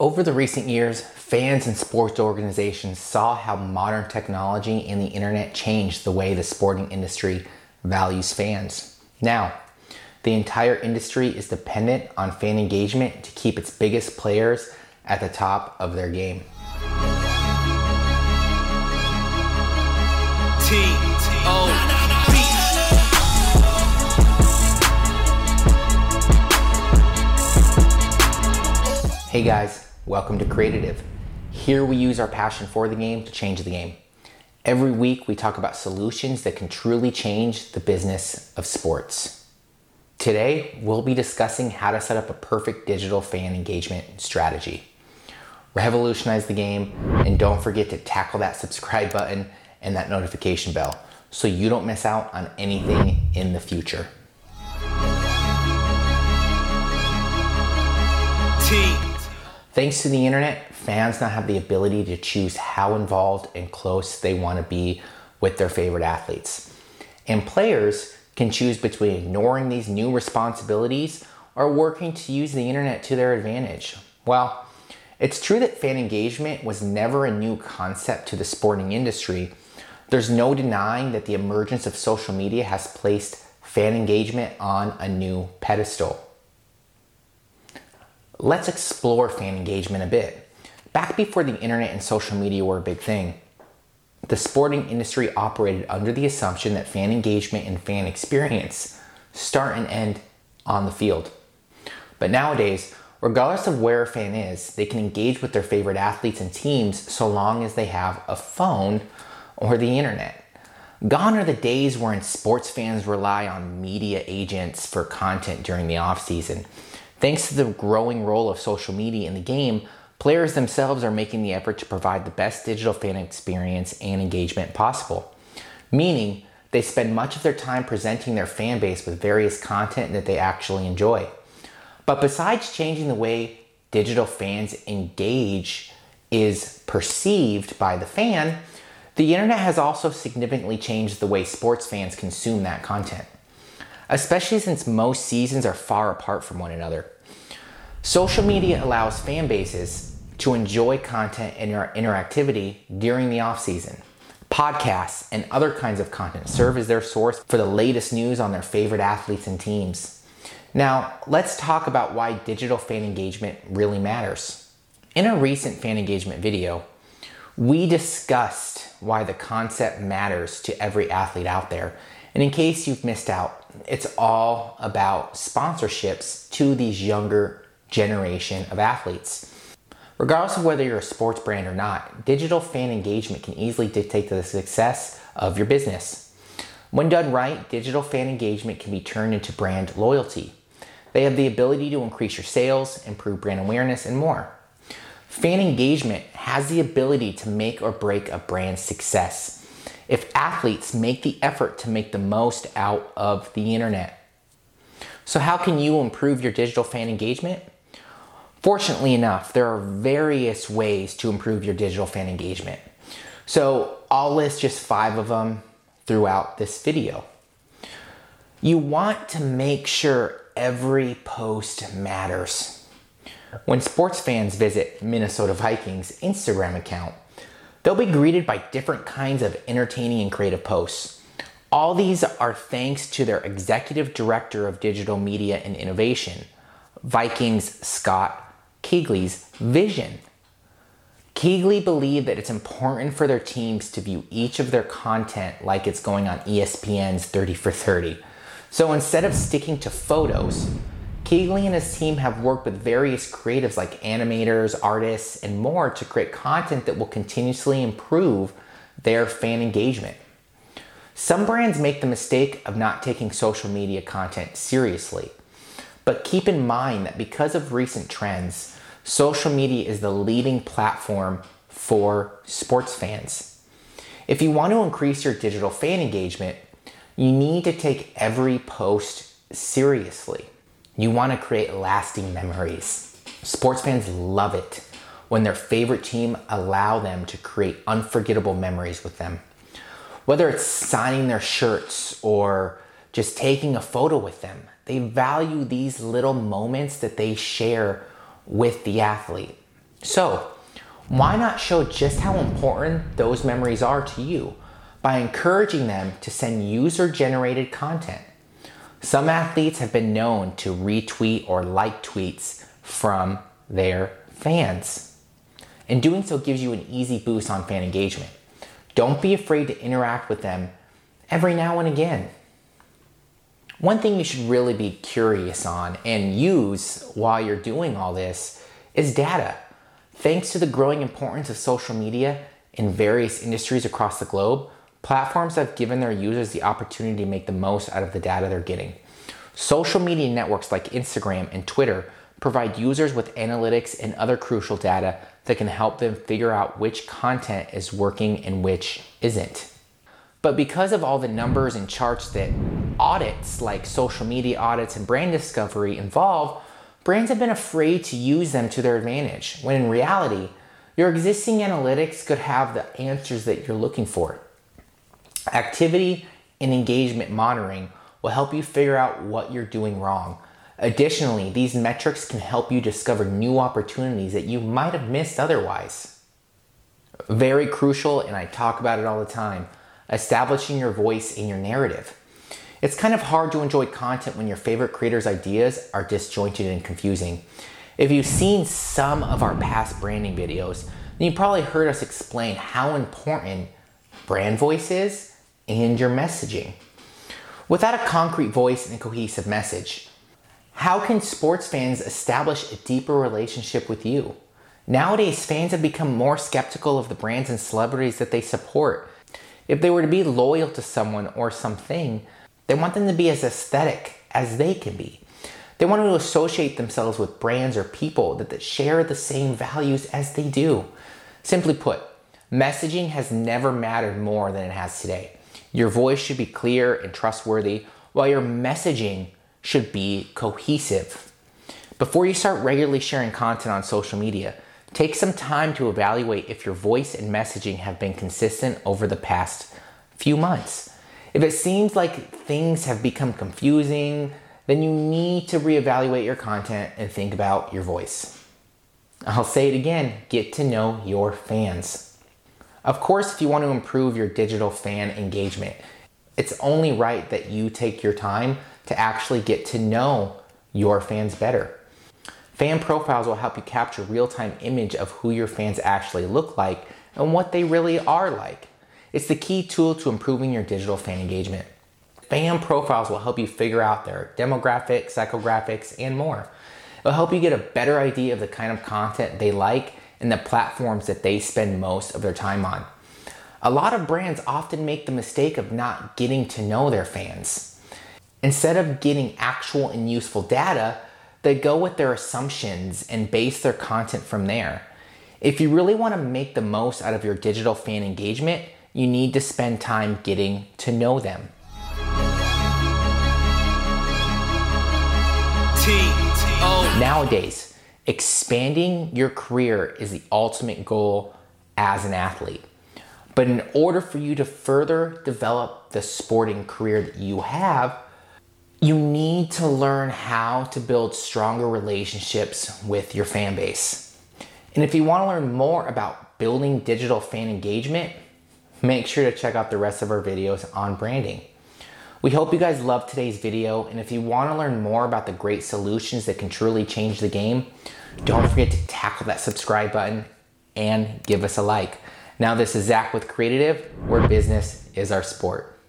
Over the recent years, fans and sports organizations saw how modern technology and the internet changed the way the sporting industry values fans. Now, the entire industry is dependent on fan engagement to keep its biggest players at the top of their game. T O Hey guys, welcome to Creatitive. Here we use our passion for the game to change the game. Every week we talk about solutions that can truly change the business of sports. Today we'll be discussing how to set up a perfect digital fan engagement strategy. Revolutionize the game and don't forget to tackle that subscribe button and that notification bell so you don't miss out on anything in the future. T Thanks to the internet, fans now have the ability to choose how involved and close they want to be with their favorite athletes. And players can choose between ignoring these new responsibilities or working to use the internet to their advantage. Well, it's true that fan engagement was never a new concept to the sporting industry. There's no denying that the emergence of social media has placed fan engagement on a new pedestal let's explore fan engagement a bit. Back before the internet and social media were a big thing, the sporting industry operated under the assumption that fan engagement and fan experience start and end on the field. But nowadays, regardless of where a fan is, they can engage with their favorite athletes and teams so long as they have a phone or the internet. Gone are the days wherein sports fans rely on media agents for content during the offseason Thanks to the growing role of social media in the game, players themselves are making the effort to provide the best digital fan experience and engagement possible. Meaning, they spend much of their time presenting their fan base with various content that they actually enjoy. But besides changing the way digital fans engage is perceived by the fan, the internet has also significantly changed the way sports fans consume that content especially since most seasons are far apart from one another. Social media allows fan bases to enjoy content and interactivity during the off season. Podcasts and other kinds of content serve as their source for the latest news on their favorite athletes and teams. Now, let's talk about why digital fan engagement really matters. In a recent fan engagement video, we discussed why the concept matters to every athlete out there and in case you've missed out, it's all about sponsorships to these younger generation of athletes. Regardless of whether you're a sports brand or not, digital fan engagement can easily dictate the success of your business. When done right, digital fan engagement can be turned into brand loyalty. They have the ability to increase your sales, improve brand awareness, and more. Fan engagement has the ability to make or break a brand's success if athletes make the effort to make the most out of the internet. So, how can you improve your digital fan engagement? Fortunately enough, there are various ways to improve your digital fan engagement. So, I'll list just five of them throughout this video. You want to make sure every post matters. When sports fans visit Minnesota Vikings Instagram account, They'll be greeted by different kinds of entertaining and creative posts. All these are thanks to their executive director of digital media and innovation, Vikings Scott Kegley's vision. Kegley believed that it's important for their teams to view each of their content like it's going on ESPN's 30 for 30. So instead of sticking to photos, Kegley and his team have worked with various creatives like animators, artists, and more to create content that will continuously improve their fan engagement. Some brands make the mistake of not taking social media content seriously. But keep in mind that because of recent trends, social media is the leading platform for sports fans. If you want to increase your digital fan engagement, you need to take every post seriously. You want to create lasting memories. Sports fans love it when their favorite team allow them to create unforgettable memories with them. Whether it's signing their shirts or just taking a photo with them, they value these little moments that they share with the athlete. So, why not show just how important those memories are to you by encouraging them to send user generated content? Some athletes have been known to retweet or like tweets from their fans. And doing so gives you an easy boost on fan engagement. Don't be afraid to interact with them every now and again. One thing you should really be curious on and use while you're doing all this is data. Thanks to the growing importance of social media in various industries across the globe, platforms have given their users the opportunity to make the most out of the data they're getting. Social media networks like Instagram and Twitter provide users with analytics and other crucial data that can help them figure out which content is working and which isn't. But because of all the numbers and charts that audits like social media audits and brand discovery involve, brands have been afraid to use them to their advantage, when in reality, your existing analytics could have the answers that you're looking for. Activity and engagement monitoring will help you figure out what you're doing wrong. Additionally, these metrics can help you discover new opportunities that you might have missed otherwise. Very crucial, and I talk about it all the time establishing your voice in your narrative. It's kind of hard to enjoy content when your favorite creators' ideas are disjointed and confusing. If you've seen some of our past branding videos, then you probably heard us explain how important brand voice is and your messaging. Without a concrete voice and a cohesive message, how can sports fans establish a deeper relationship with you? Nowadays, fans have become more skeptical of the brands and celebrities that they support. If they were to be loyal to someone or something, they want them to be as aesthetic as they can be. They want to associate themselves with brands or people that, that share the same values as they do. Simply put, messaging has never mattered more than it has today. Your voice should be clear and trustworthy, while your messaging should be cohesive. Before you start regularly sharing content on social media, take some time to evaluate if your voice and messaging have been consistent over the past few months. If it seems like things have become confusing, then you need to reevaluate your content and think about your voice. I'll say it again get to know your fans. Of course, if you want to improve your digital fan engagement, it's only right that you take your time to actually get to know your fans better. Fan profiles will help you capture real-time image of who your fans actually look like and what they really are like. It's the key tool to improving your digital fan engagement. Fan profiles will help you figure out their demographics, psychographics, and more. It'll help you get a better idea of the kind of content they like and the platforms that they spend most of their time on. A lot of brands often make the mistake of not getting to know their fans. Instead of getting actual and useful data, they go with their assumptions and base their content from there. If you really want to make the most out of your digital fan engagement, you need to spend time getting to know them. Nowadays, expanding your career is the ultimate goal as an athlete. But in order for you to further develop the sporting career that you have, you need to learn how to build stronger relationships with your fan base. And if you want to learn more about building digital fan engagement, make sure to check out the rest of our videos on branding. We hope you guys loved today's video, and if you want to learn more about the great solutions that can truly change the game, don't forget to tackle that subscribe button and give us a like. Now, this is Zach with Creatitive, where business is our sport.